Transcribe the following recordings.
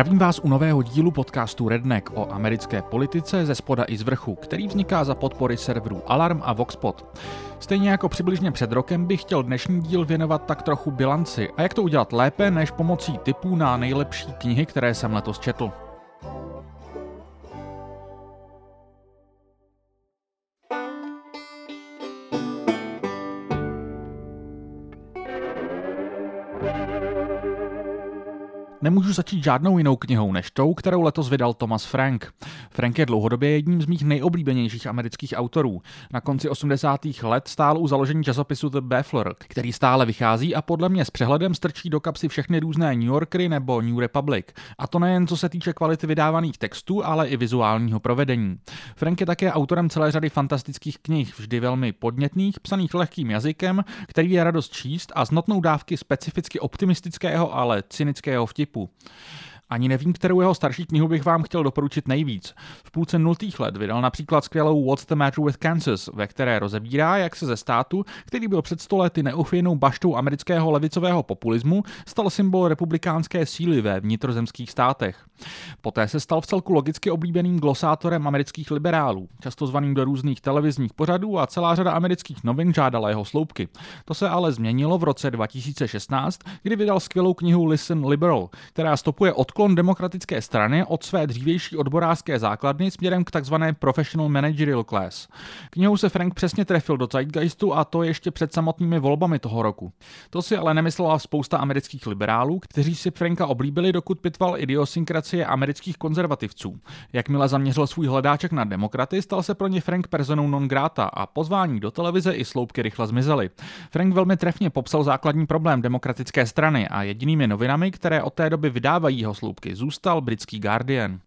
Zdravím vás u nového dílu podcastu Redneck o americké politice ze spoda i z vrchu, který vzniká za podpory serverů Alarm a Voxpot. Stejně jako přibližně před rokem bych chtěl dnešní díl věnovat tak trochu bilanci a jak to udělat lépe než pomocí tipů na nejlepší knihy, které jsem letos četl. Nemůžu začít žádnou jinou knihou než tou, kterou letos vydal Thomas Frank. Frank je dlouhodobě jedním z mých nejoblíbenějších amerických autorů. Na konci 80. let stál u založení časopisu The Baffler, který stále vychází a podle mě s přehledem strčí do kapsy všechny různé New Yorkery nebo New Republic. A to nejen co se týče kvality vydávaných textů, ale i vizuálního provedení. Frank je také autorem celé řady fantastických knih, vždy velmi podnětných, psaných lehkým jazykem, který je radost číst a s notnou dávky specificky optimistického, ale cynického vtipu tempo Ani nevím, kterou jeho starší knihu bych vám chtěl doporučit nejvíc. V půlce nultých let vydal například skvělou What's the Matter with Kansas, ve které rozebírá, jak se ze státu, který byl před stolety neufějnou baštou amerického levicového populismu, stal symbol republikánské síly ve vnitrozemských státech. Poté se stal v celku logicky oblíbeným glosátorem amerických liberálů, často zvaným do různých televizních pořadů a celá řada amerických novin žádala jeho sloupky. To se ale změnilo v roce 2016, kdy vydal skvělou knihu Listen Liberal, která stopuje odklon demokratické strany od své dřívější odborářské základny směrem k takzvané professional managerial class. Knihou se Frank přesně trefil do zeitgeistu a to ještě před samotnými volbami toho roku. To si ale nemyslela spousta amerických liberálů, kteří si Franka oblíbili, dokud pitval idiosynkracie amerických konzervativců. Jakmile zaměřil svůj hledáček na demokraty, stal se pro ně Frank personou non grata a pozvání do televize i sloupky rychle zmizely. Frank velmi trefně popsal základní problém demokratické strany a jedinými novinami, které od té doby vydávají jeho sloupky, zůstal britský Guardian.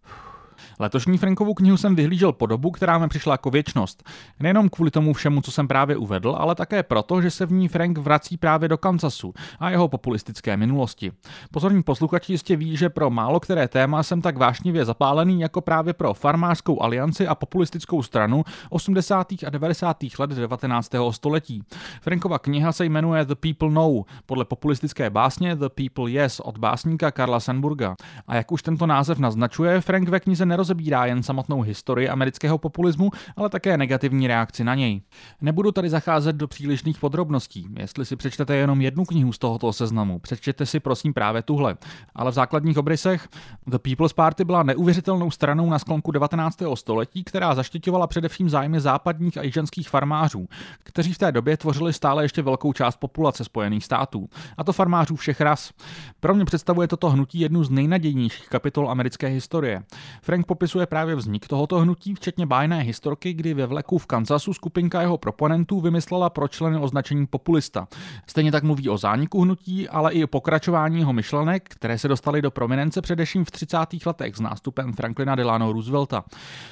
Letošní Frankovou knihu jsem vyhlížel po dobu, která mi přišla jako věčnost. Nejenom kvůli tomu všemu, co jsem právě uvedl, ale také proto, že se v ní Frank vrací právě do Kansasu a jeho populistické minulosti. Pozorní posluchači jistě ví, že pro málo které téma jsem tak vášnivě zapálený jako právě pro farmářskou alianci a populistickou stranu 80. a 90. let 19. století. Frankova kniha se jmenuje The People Know, podle populistické básně The People Yes od básníka Karla Sandburga. A jak už tento název naznačuje, Frank ve knize nerozebírá jen samotnou historii amerického populismu, ale také negativní reakci na něj. Nebudu tady zacházet do přílišných podrobností. Jestli si přečtete jenom jednu knihu z tohoto seznamu, přečtěte si prosím právě tuhle. Ale v základních obrysech The People's Party byla neuvěřitelnou stranou na sklonku 19. století, která zaštiťovala především zájmy západních a jižanských farmářů, kteří v té době tvořili stále ještě velkou část populace Spojených států. A to farmářů všech ras. Pro mě představuje toto hnutí jednu z nejnadějnějších kapitol americké historie. Frank popisuje právě vznik tohoto hnutí, včetně bájné historky, kdy ve vleku v Kansasu skupinka jeho proponentů vymyslela pro členy označení populista. Stejně tak mluví o zániku hnutí, ale i o pokračování jeho myšlenek, které se dostaly do prominence především v 30. letech s nástupem Franklina Delano Roosevelta.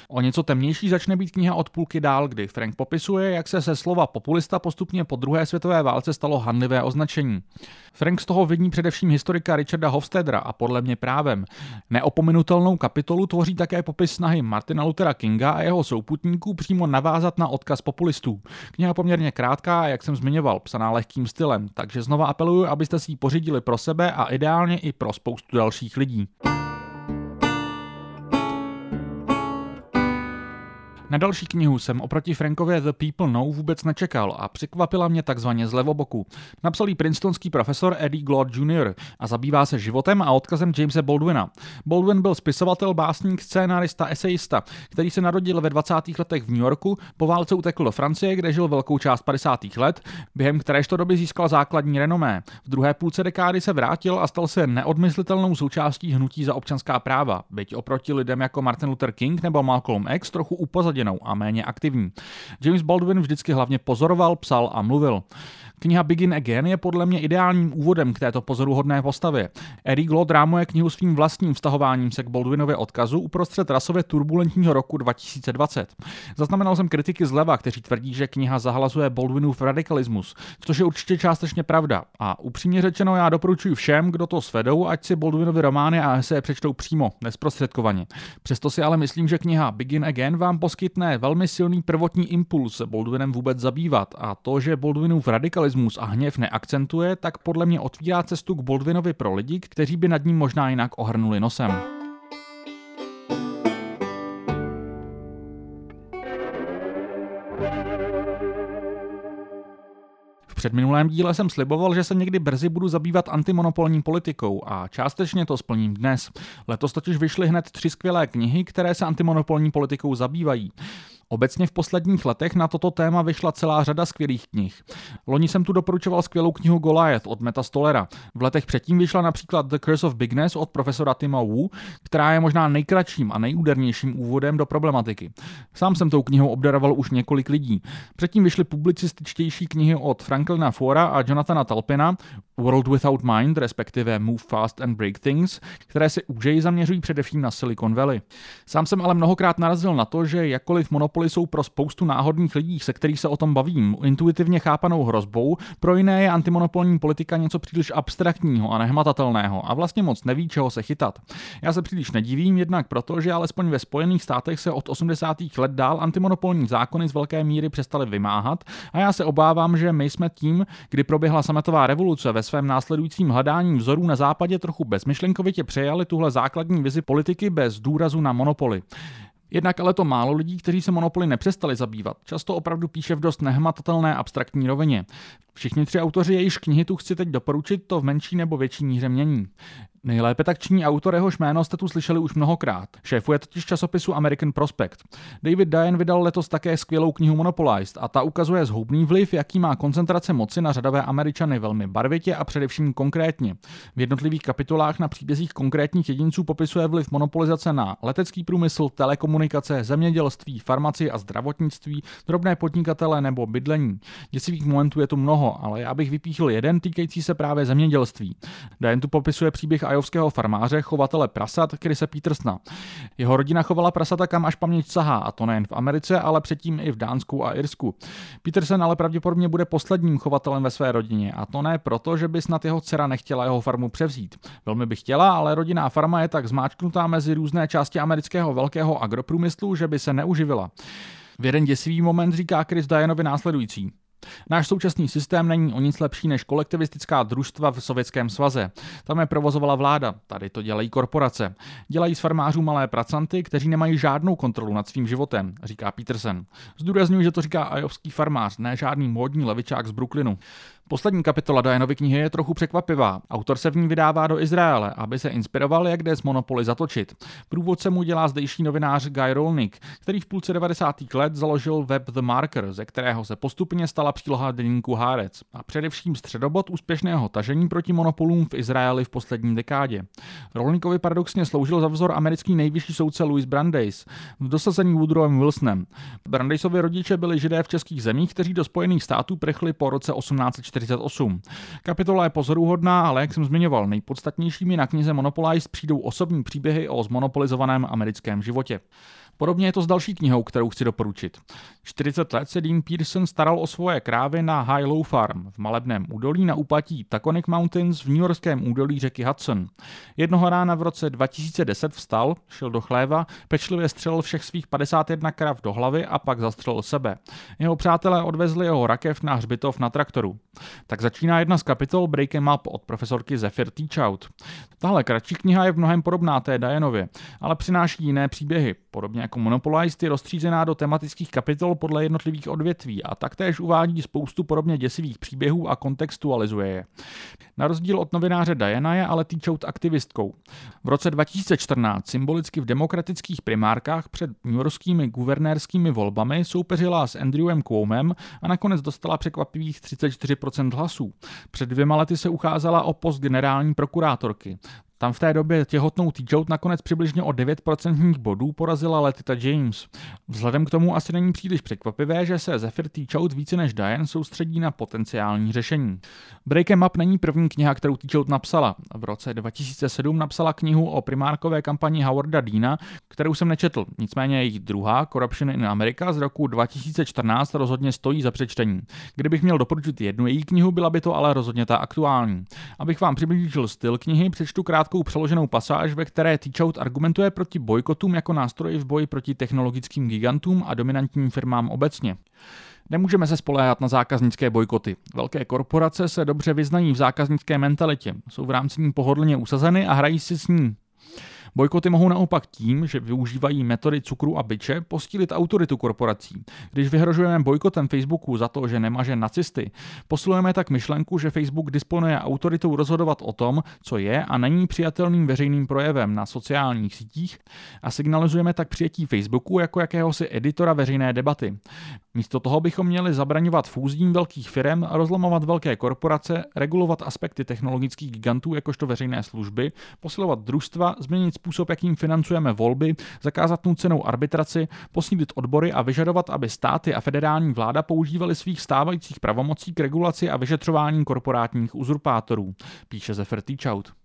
O něco temnější začne být kniha od půlky dál, kdy Frank popisuje, jak se se slova populista postupně po druhé světové válce stalo hanlivé označení. Frank z toho vidí především historika Richarda Hofstedra a podle mě právem. Neopominutelnou kapitolu tvoří také popis snahy Martina Luthera Kinga a jeho souputníků přímo navázat na odkaz populistů. Kniha poměrně krátká a jak jsem zmiňoval, psaná lehkým stylem, takže znova apeluju, abyste si ji pořídili pro sebe a ideálně i pro spoustu dalších lidí. Na další knihu jsem oproti Frankově The People Know vůbec nečekal a překvapila mě takzvaně z levoboku. Napsal jí princetonský profesor Eddie Glaude Jr. a zabývá se životem a odkazem Jamesa Baldwina. Baldwin byl spisovatel, básník, scénárista, esejista, který se narodil ve 20. letech v New Yorku, po válce utekl do Francie, kde žil velkou část 50. let, během kteréžto doby získal základní renomé. V druhé půlce dekády se vrátil a stal se neodmyslitelnou součástí hnutí za občanská práva, byť oproti lidem jako Martin Luther King nebo Malcolm X trochu upozadil usaděnou a méně aktivní. James Baldwin vždycky hlavně pozoroval, psal a mluvil. Kniha Begin Again je podle mě ideálním úvodem k této pozoruhodné postavě. Eric Lod rámuje knihu svým vlastním vztahováním se k Baldwinově odkazu uprostřed rasově turbulentního roku 2020. Zaznamenal jsem kritiky zleva, kteří tvrdí, že kniha zahlazuje Baldwinův radikalismus, což je určitě částečně pravda. A upřímně řečeno, já doporučuji všem, kdo to svedou, ať si Baldwinovy romány a eseje přečtou přímo, nesprostředkovaně. Přesto si ale myslím, že kniha Begin Again vám poskytne velmi silný prvotní impuls se Baldwinem vůbec zabývat a to, že Baldwinův radikalismus nacionalismus a hněv neakcentuje, tak podle mě otvírá cestu k Baldwinovi pro lidi, kteří by nad ním možná jinak ohrnuli nosem. V předminulém díle jsem sliboval, že se někdy brzy budu zabývat antimonopolní politikou a částečně to splním dnes. Letos totiž vyšly hned tři skvělé knihy, které se antimonopolní politikou zabývají. Obecně v posledních letech na toto téma vyšla celá řada skvělých knih. Loni jsem tu doporučoval skvělou knihu Goliath od Meta Stolera. V letech předtím vyšla například The Curse of Bigness od profesora Tima Wu, která je možná nejkratším a nejúdernějším úvodem do problematiky. Sám jsem tou knihou obdaroval už několik lidí. Předtím vyšly publicističtější knihy od Franklina Fora a Jonathana Talpina, World Without Mind, respektive Move Fast and Break Things, které se úžeji zaměřují především na Silicon Valley. Sám jsem ale mnohokrát narazil na to, že jakkoliv monopol monopoly jsou pro spoustu náhodných lidí, se kterých se o tom bavím, intuitivně chápanou hrozbou, pro jiné je antimonopolní politika něco příliš abstraktního a nehmatatelného a vlastně moc neví, čeho se chytat. Já se příliš nedivím, jednak proto, že alespoň ve Spojených státech se od 80. let dál antimonopolní zákony z velké míry přestaly vymáhat a já se obávám, že my jsme tím, kdy proběhla sametová revoluce ve svém následujícím hledání vzorů na západě trochu bezmyšlenkovitě přejali tuhle základní vizi politiky bez důrazu na monopoly. Jednak ale to málo lidí, kteří se monopoly nepřestali zabývat. Často opravdu píše v dost nehmatatelné abstraktní rovině. Všichni tři autoři jejíž knihy tu chci teď doporučit, to v menší nebo větší míře mění. Nejlépe tak činí autor, jehož jméno jste tu slyšeli už mnohokrát. Šéfuje totiž časopisu American Prospect. David Diane vydal letos také skvělou knihu Monopolized a ta ukazuje zhoubný vliv, jaký má koncentrace moci na řadové Američany velmi barvitě a především konkrétně. V jednotlivých kapitolách na příbězích konkrétních jedinců popisuje vliv monopolizace na letecký průmysl, telekomunikace, zemědělství, farmaci a zdravotnictví, drobné podnikatele nebo bydlení. Děsivých momentů je tu mnoho, ale já bych vypíchl jeden týkající se právě zemědělství. Diane tu popisuje příběh ajovského farmáře, chovatele prasat Krise Petersna. Jeho rodina chovala prasata kam až paměť sahá, a to nejen v Americe, ale předtím i v Dánsku a Irsku. Petersen ale pravděpodobně bude posledním chovatelem ve své rodině, a to ne proto, že by snad jeho dcera nechtěla jeho farmu převzít. Velmi by chtěla, ale rodinná farma je tak zmáčknutá mezi různé části amerického velkého agroprůmyslu, že by se neuživila. V jeden děsivý moment říká Chris Dianovi následující. Náš současný systém není o nic lepší než kolektivistická družstva v Sovětském svaze. Tam je provozovala vláda, tady to dělají korporace. Dělají z farmářů malé pracanty, kteří nemají žádnou kontrolu nad svým životem, říká Peterson. Zdůrazňuji, že to říká ajovský farmář, ne žádný módní levičák z Brooklynu. Poslední kapitola Dianovy knihy je trochu překvapivá. Autor se v ní vydává do Izraele, aby se inspiroval, jak jde z Monopoly zatočit. Průvodce mu dělá zdejší novinář Guy Rolnick, který v půlce 90. let založil web The Marker, ze kterého se postupně stala příloha deníku Hárec a především středobod úspěšného tažení proti monopolům v Izraeli v poslední dekádě. Rolnickovi paradoxně sloužil za vzor americký nejvyšší soudce Louis Brandeis v dosazení Woodrowem Wilsonem. Brandeisovi rodiče byli židé v českých zemích, kteří do Spojených států prchli po roce 1840 48. Kapitola je pozoruhodná, ale jak jsem zmiňoval, nejpodstatnějšími na knize Monopolized přijdou osobní příběhy o zmonopolizovaném americkém životě. Podobně je to s další knihou, kterou chci doporučit. 40 let se Dean Pearson staral o svoje krávy na High Low Farm v malebném údolí na úpatí Taconic Mountains v New Yorkském údolí řeky Hudson. Jednoho rána v roce 2010 vstal, šel do chléva, pečlivě střelil všech svých 51 krav do hlavy a pak zastřelil sebe. Jeho přátelé odvezli jeho rakev na hřbitov na traktoru. Tak začíná jedna z kapitol Break em Up od profesorky Zephyr Teachout. Tahle kratší kniha je v mnohem podobná té Dianově, ale přináší jiné příběhy, podobně jako Monopolized je rozstřízená do tematických kapitol podle jednotlivých odvětví a taktéž uvádí spoustu podobně děsivých příběhů a kontextualizuje je. Na rozdíl od novináře Diana je ale Teachout aktivistkou. V roce 2014 symbolicky v demokratických primárkách před newyorskými guvernérskými volbami soupeřila s Andrewem Cuomem a nakonec dostala překvapivých 34% hlasů. Před dvěma lety se ucházela o post generální prokurátorky. Tam v té době těhotnou T-Jout nakonec přibližně o 9% bodů porazila Letita James. Vzhledem k tomu asi není příliš překvapivé, že se Zephyr T-Jout více než Diane soustředí na potenciální řešení. Break em Up není první kniha, kterou T-Jout napsala. V roce 2007 napsala knihu o primárkové kampani Howarda Deana, kterou jsem nečetl. Nicméně její druhá, Corruption in America z roku 2014 rozhodně stojí za přečtení. Kdybych měl doporučit jednu její knihu, byla by to ale rozhodně ta aktuální. Abych vám přiblížil styl knihy, přečtu krátkou krátkou přeloženou pasáž, ve které Teachout argumentuje proti bojkotům jako nástroji v boji proti technologickým gigantům a dominantním firmám obecně. Nemůžeme se spoléhat na zákaznické bojkoty. Velké korporace se dobře vyznají v zákaznické mentalitě, jsou v rámci ní pohodlně usazeny a hrají si s ní. Bojkoty mohou naopak tím, že využívají metody cukru a byče, postílit autoritu korporací. Když vyhrožujeme bojkotem Facebooku za to, že nemaže nacisty, posilujeme tak myšlenku, že Facebook disponuje autoritou rozhodovat o tom, co je a není přijatelným veřejným projevem na sociálních sítích a signalizujeme tak přijetí Facebooku jako jakéhosi editora veřejné debaty. Místo toho bychom měli zabraňovat fúzím velkých firm, rozlomovat velké korporace, regulovat aspekty technologických gigantů jakožto veřejné služby, posilovat družstva, změnit způsob, jakým financujeme volby, zakázat nucenou arbitraci, posílit odbory a vyžadovat, aby státy a federální vláda používali svých stávajících pravomocí k regulaci a vyšetřování korporátních uzurpátorů, píše Zefer Týčaut.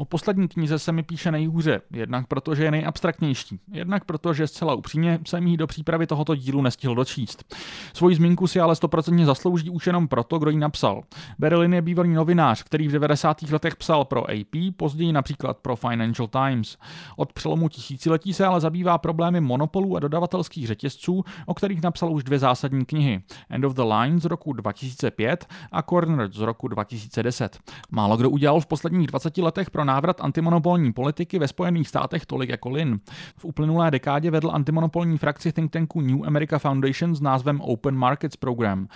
O poslední knize se mi píše nejhůře, jednak protože je nejabstraktnější, jednak protože zcela upřímně jsem jí do přípravy tohoto dílu nestihl dočíst. Svoji zmínku si ale stoprocentně zaslouží už jenom proto, kdo ji napsal. Berlin je bývalý novinář, který v 90. letech psal pro AP, později například pro Financial Times. Od přelomu tisíciletí se ale zabývá problémy monopolů a dodavatelských řetězců, o kterých napsal už dvě zásadní knihy. End of the Line z roku 2005 a Corner z roku 2010. Málo kdo udělal v posledních 20 letech pro návrat antimonopolní politiky ve Spojených státech tolik jako Lin. V uplynulé dekádě vedl antimonopolní frakci think tanku New America Foundation s názvem Open Markets Program.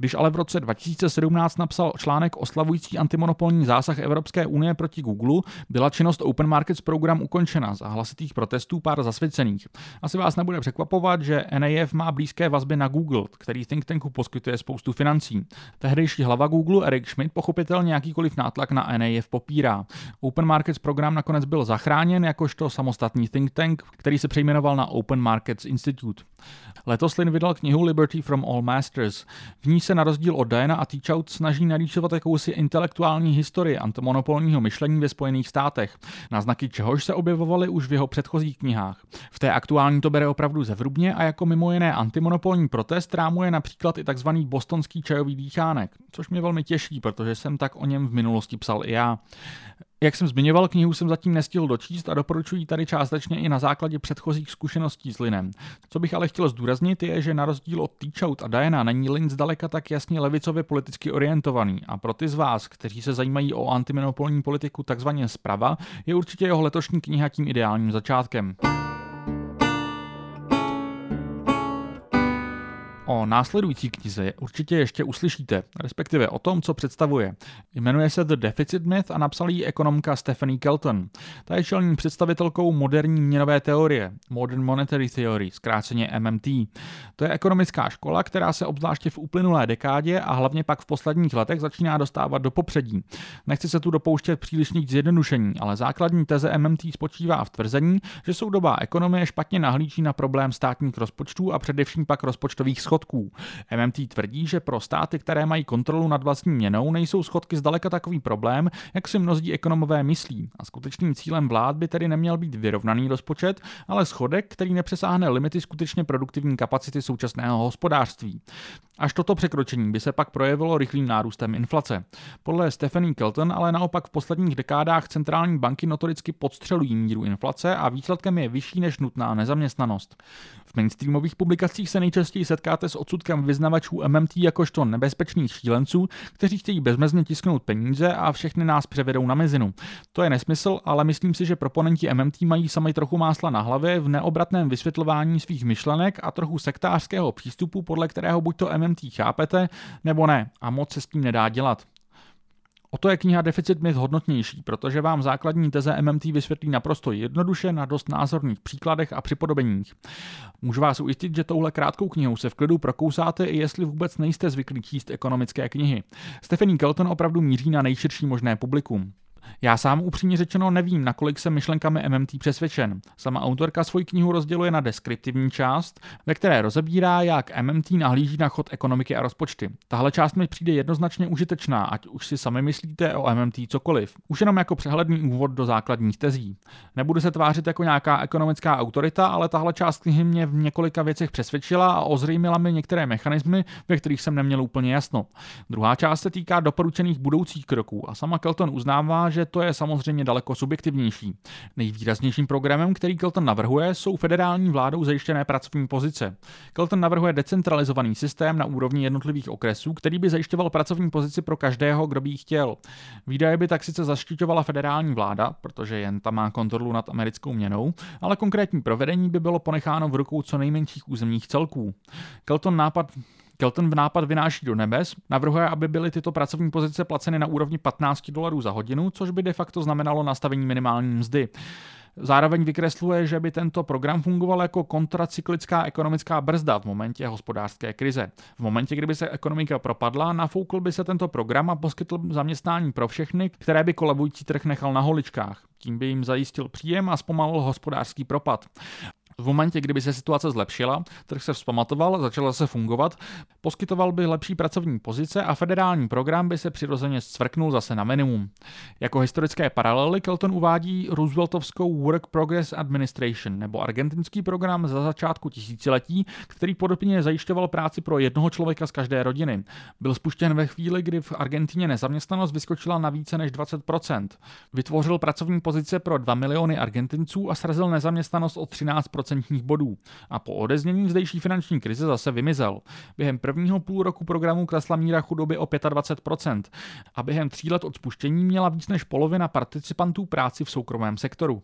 Když ale v roce 2017 napsal článek oslavující antimonopolní zásah Evropské unie proti Google, byla činnost Open Markets Program ukončena za hlasitých protestů pár zasvěcených. Asi vás nebude překvapovat, že NAF má blízké vazby na Google, který think tanku poskytuje spoustu financí. Tehdejší hlava Google Eric Schmidt pochopitelně jakýkoliv nátlak na NAF popírá. Open Markets program nakonec byl zachráněn jakožto samostatný think tank, který se přejmenoval na Open Markets Institute. Letos Lin vydal knihu Liberty from All Masters. V ní se na rozdíl od Diana a Teachout snaží narýsovat jakousi intelektuální historii antimonopolního myšlení ve Spojených státech, náznaky čehož se objevovaly už v jeho předchozích knihách. V té aktuální to bere opravdu zevrubně a jako mimo jiné antimonopolní protest rámuje například i tzv. bostonský čajový dýchánek, což mě velmi těší, protože jsem tak o něm v minulosti psal i já. Jak jsem zmiňoval, knihu jsem zatím nestihl dočíst a doporučuji tady částečně i na základě předchozích zkušeností s Linem. Co bych ale chtěl zdůraznit je, že na rozdíl od Teachout a Diana není Lin zdaleka tak jasně levicově politicky orientovaný a pro ty z vás, kteří se zajímají o antimonopolní politiku takzvaně zprava, je určitě jeho letošní kniha tím ideálním začátkem. O následující knize určitě ještě uslyšíte, respektive o tom, co představuje. Jmenuje se The Deficit Myth a napsal ji ekonomka Stephanie Kelton. Ta je čelní představitelkou moderní měnové teorie, Modern Monetary Theory, zkráceně MMT. To je ekonomická škola, která se obzvláště v uplynulé dekádě a hlavně pak v posledních letech začíná dostávat do popředí. Nechci se tu dopouštět přílišných zjednodušení, ale základní teze MMT spočívá v tvrzení, že soudobá ekonomie špatně nahlíží na problém státních rozpočtů a především pak rozpočtových schodů schodků. MMT tvrdí, že pro státy, které mají kontrolu nad vlastní měnou, nejsou schodky zdaleka takový problém, jak si mnozí ekonomové myslí. A skutečným cílem vlád by tedy neměl být vyrovnaný rozpočet, ale schodek, který nepřesáhne limity skutečně produktivní kapacity současného hospodářství. Až toto překročení by se pak projevilo rychlým nárůstem inflace. Podle Stephanie Kelton ale naopak v posledních dekádách centrální banky notoricky podstřelují míru inflace a výsledkem je vyšší než nutná nezaměstnanost. V mainstreamových publikacích se nejčastěji setkáte s odsudkem vyznavačů MMT jakožto nebezpečných šílenců, kteří chtějí bezmezně tisknout peníze a všechny nás převedou na mezinu. To je nesmysl, ale myslím si, že proponenti MMT mají sami trochu másla na hlavě v neobratném vysvětlování svých myšlenek a trochu sektářského přístupu, podle kterého buď to MMT chápete, nebo ne, a moc se s tím nedá dělat. O to je kniha Deficit myth hodnotnější, protože vám základní teze MMT vysvětlí naprosto jednoduše na dost názorných příkladech a připodobeních. Můžu vás ujistit, že touhle krátkou knihou se v klidu prokousáte, i jestli vůbec nejste zvyklí číst ekonomické knihy. Stephanie Kelton opravdu míří na nejširší možné publikum. Já sám upřímně řečeno nevím, nakolik jsem myšlenkami MMT přesvědčen. Sama autorka svoji knihu rozděluje na deskriptivní část, ve které rozebírá, jak MMT nahlíží na chod ekonomiky a rozpočty. Tahle část mi přijde jednoznačně užitečná, ať už si sami myslíte o MMT cokoliv. Už jenom jako přehledný úvod do základních tezí. Nebudu se tvářit jako nějaká ekonomická autorita, ale tahle část knihy mě v několika věcech přesvědčila a ozřejmila mi některé mechanismy, ve kterých jsem neměl úplně jasno. Druhá část se týká doporučených budoucích kroků a sama Kelton uznává, že že to je samozřejmě daleko subjektivnější. Nejvýraznějším programem, který Kelton navrhuje, jsou federální vládou zajištěné pracovní pozice. Kelton navrhuje decentralizovaný systém na úrovni jednotlivých okresů, který by zajišťoval pracovní pozici pro každého, kdo by ji chtěl. Výdaje by tak sice zaštiťovala federální vláda, protože jen ta má kontrolu nad americkou měnou, ale konkrétní provedení by bylo ponecháno v rukou co nejmenších územních celků. Kelton nápad Kelton v nápad vynáší do nebes, navrhuje, aby byly tyto pracovní pozice placeny na úrovni 15 dolarů za hodinu, což by de facto znamenalo nastavení minimální mzdy. Zároveň vykresluje, že by tento program fungoval jako kontracyklická ekonomická brzda v momentě hospodářské krize. V momentě, kdyby se ekonomika propadla, nafoukl by se tento program a poskytl zaměstnání pro všechny, které by kolabující trh nechal na holičkách. Tím by jim zajistil příjem a zpomalil hospodářský propad. V momentě, kdyby se situace zlepšila, trh se vzpamatoval, začal se fungovat, poskytoval by lepší pracovní pozice a federální program by se přirozeně zcvrknul zase na minimum. Jako historické paralely Kelton uvádí Rooseveltovskou Work Progress Administration nebo argentinský program za začátku tisíciletí, který podobně zajišťoval práci pro jednoho člověka z každé rodiny. Byl spuštěn ve chvíli, kdy v Argentině nezaměstnanost vyskočila na více než 20%. Vytvořil pracovní pozice pro 2 miliony Argentinců a srazil nezaměstnanost o 13% procentních bodů a po odeznění zdejší finanční krize zase vymizel. Během prvního půl roku programu klesla míra chudoby o 25% a během tří let od spuštění měla víc než polovina participantů práci v soukromém sektoru.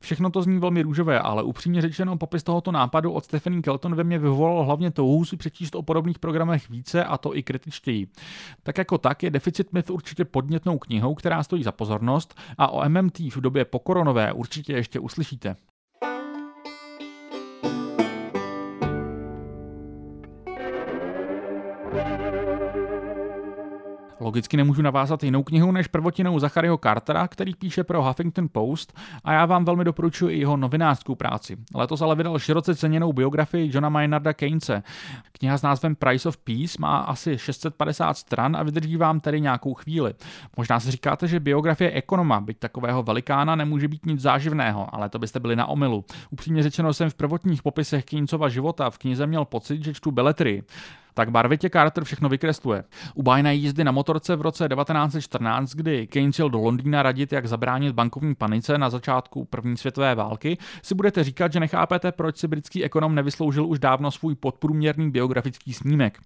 Všechno to zní velmi růžové, ale upřímně řečeno popis tohoto nápadu od Stephanie Kelton ve mně vyvolal hlavně touhu si přečíst o podobných programech více a to i kritičtěji. Tak jako tak je Deficit Myth určitě podnětnou knihou, která stojí za pozornost a o MMT v době pokoronové určitě ještě uslyšíte. Logicky nemůžu navázat jinou knihu než prvotinou Zacharyho Cartera, který píše pro Huffington Post a já vám velmi doporučuji i jeho novinářskou práci. Letos ale vydal široce ceněnou biografii Johna Maynarda Keynese. Kniha s názvem Price of Peace má asi 650 stran a vydrží vám tedy nějakou chvíli. Možná si říkáte, že biografie ekonoma, byť takového velikána, nemůže být nic záživného, ale to byste byli na omylu. Upřímně řečeno jsem v prvotních popisech Keynesova života v knize měl pocit, že čtu beletry tak barvitě Carter všechno vykresluje. U bájné jízdy na motorce v roce 1914, kdy Keynes jel do Londýna radit, jak zabránit bankovní panice na začátku první světové války, si budete říkat, že nechápete, proč si britský ekonom nevysloužil už dávno svůj podprůměrný biografický snímek.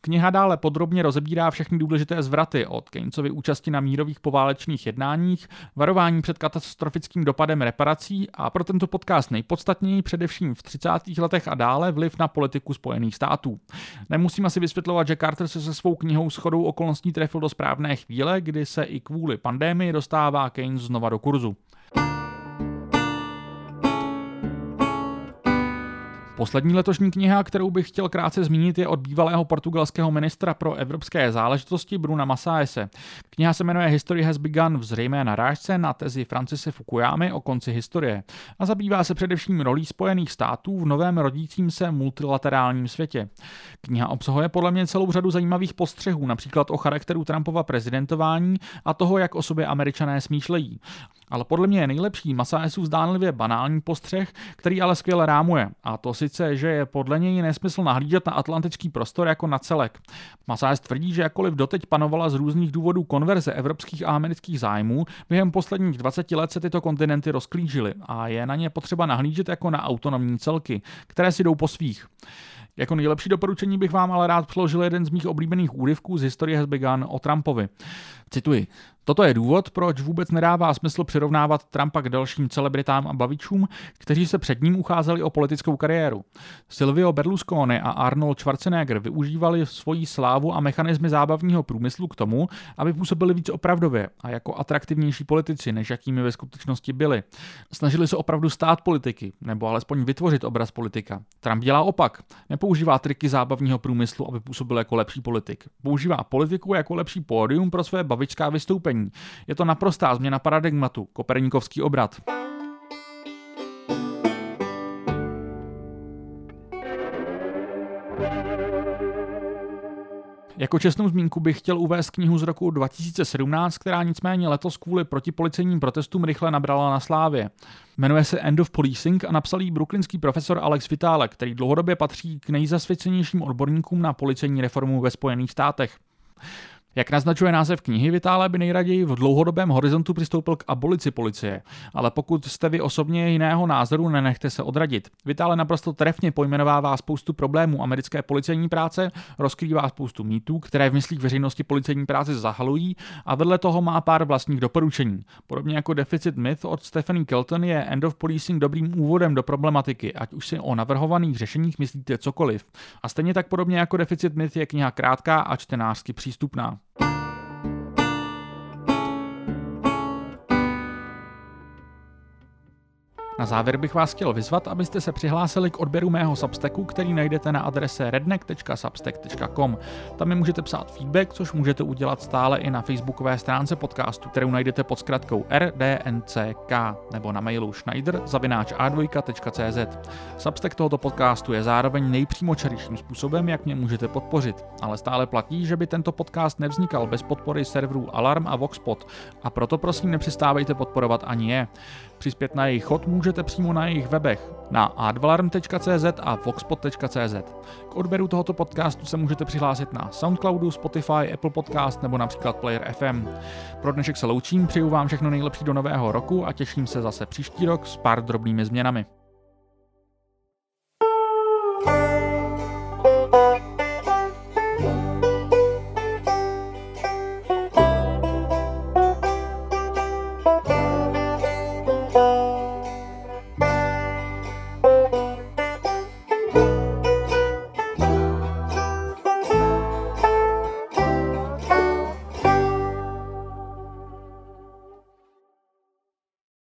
Kniha dále podrobně rozebírá všechny důležité zvraty od Keynesovy účasti na mírových poválečných jednáních, varování před katastrofickým dopadem reparací a pro tento podcast nejpodstatněji především v 30. letech a dále vliv na politiku Spojených států. Nemusím asi vysvětlovat, že Carter se se svou knihou shodou okolností trefil do správné chvíle, kdy se i kvůli pandémii dostává Keynes znova do kurzu. Poslední letošní kniha, kterou bych chtěl krátce zmínit, je od bývalého portugalského ministra pro evropské záležitosti Bruna Masaese. Kniha se jmenuje History has begun v zřejmé narážce na tezi Francise Fukuyamy o konci historie a zabývá se především rolí Spojených států v novém rodícím se multilaterálním světě. Kniha obsahuje podle mě celou řadu zajímavých postřehů, například o charakteru Trumpova prezidentování a toho, jak o sobě američané smýšlejí. Ale podle mě je nejlepší Masaesův zdánlivě banální postřeh, který ale skvěle rámuje. A to sice, že je podle něj nesmysl nahlížet na atlantický prostor jako na celek. Masaes tvrdí, že jakkoliv doteď panovala z různých důvodů konverze evropských a amerických zájmů, během posledních 20 let se tyto kontinenty rozklížily a je na ně potřeba nahlížet jako na autonomní celky, které si jdou po svých. Jako nejlepší doporučení bych vám ale rád přiložil jeden z mých oblíbených úryvků z historie Has o Trumpovi. Cituji. Toto je důvod, proč vůbec nedává smysl přirovnávat Trumpa k dalším celebritám a bavičům, kteří se před ním ucházeli o politickou kariéru. Silvio Berlusconi a Arnold Schwarzenegger využívali svoji slávu a mechanismy zábavního průmyslu k tomu, aby působili víc opravdově a jako atraktivnější politici, než jakými ve skutečnosti byli. Snažili se opravdu stát politiky, nebo alespoň vytvořit obraz politika. Trump dělá opak. Nepoužívá triky zábavního průmyslu, aby působil jako lepší politik. Používá politiku jako lepší pódium pro své bavičká vystoupení. Je to naprostá změna paradigmatu, koperníkovský obrat. Jako čestnou zmínku bych chtěl uvést knihu z roku 2017, která nicméně letos kvůli protipolicejním protestům rychle nabrala na slávě. Jmenuje se End of Policing a napsal ji brooklynský profesor Alex Vitale, který dlouhodobě patří k nejzasvěcenějším odborníkům na policejní reformu ve Spojených státech. Jak naznačuje název knihy, Vitále by nejraději v dlouhodobém horizontu přistoupil k abolici policie, ale pokud jste vy osobně jiného názoru, nenechte se odradit. Vitále naprosto trefně pojmenovává spoustu problémů americké policejní práce, rozkrývá spoustu mýtů, které v myslích veřejnosti policejní práce zahalují a vedle toho má pár vlastních doporučení. Podobně jako Deficit Myth od Stephanie Kelton je End of Policing dobrým úvodem do problematiky, ať už si o navrhovaných řešeních myslíte cokoliv. A stejně tak podobně jako Deficit Myth je kniha krátká a čtenářsky přístupná. Na závěr bych vás chtěl vyzvat, abyste se přihlásili k odběru mého Substacku, který najdete na adrese redneck.substack.com. Tam mi můžete psát feedback, což můžete udělat stále i na facebookové stránce podcastu, kterou najdete pod zkratkou rdnck nebo na mailu schneider.a2.cz. Substack tohoto podcastu je zároveň nejpřímočarějším způsobem, jak mě můžete podpořit, ale stále platí, že by tento podcast nevznikal bez podpory serverů Alarm a Voxpot a proto prosím nepřestávejte podporovat ani je. Přispět na jejich chod můžete přímo na jejich webech na advalarm.cz a voxpot.cz. K odběru tohoto podcastu se můžete přihlásit na Soundcloudu, Spotify, Apple Podcast nebo například Player FM. Pro dnešek se loučím, přeju vám všechno nejlepší do nového roku a těším se zase příští rok s pár drobnými změnami.